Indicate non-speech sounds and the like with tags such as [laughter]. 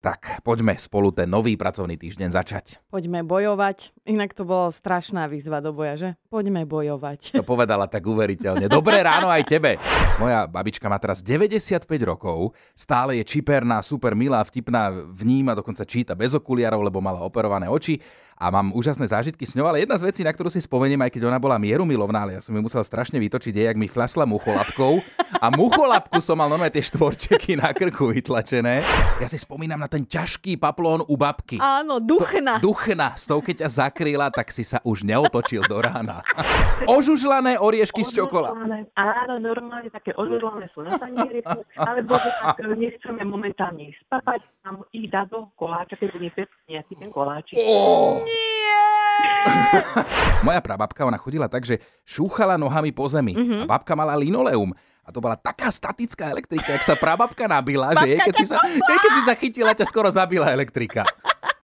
Tak poďme spolu ten nový pracovný týždeň začať. Poďme bojovať. Inak to bolo strašná výzva do boja, že? Poďme bojovať. To povedala tak uveriteľne. Dobré ráno aj tebe. Moja babička má teraz 95 rokov, stále je čiperná, super milá, vtipná, vníma, dokonca číta bez okuliarov, lebo mala operované oči a mám úžasné zážitky s ňou, ale jedna z vecí, na ktorú si spomeniem, aj keď ona bola mierumilovná, ale ja som ju musel strašne vytočiť, je, jak mi flasla mucholapkou a mucholapku som mal normálne tie štvorčeky na krku vytlačené. Ja si spomínam na ten ťažký paplón u babky. Áno, duchna. To, duchna. S tou, keď ťa zakryla, tak si sa už neotočil do rána. Ožužlané oriešky z čokolád. Áno, normálne také ožužlané sú na tanieri, alebo tak nechceme momentálne ich spapať, tam ich dá do koláča, keď bude nejaký ten koláčik. Oh! [laughs] Moja prababka, ona chodila tak, že šúchala nohami po zemi. Mm-hmm. A babka mala linoleum. A to bola taká statická elektrika, ak sa prababka nabila, že jej, keď, si sa, jej, keď si sa chytila, ťa skoro zabila elektrika.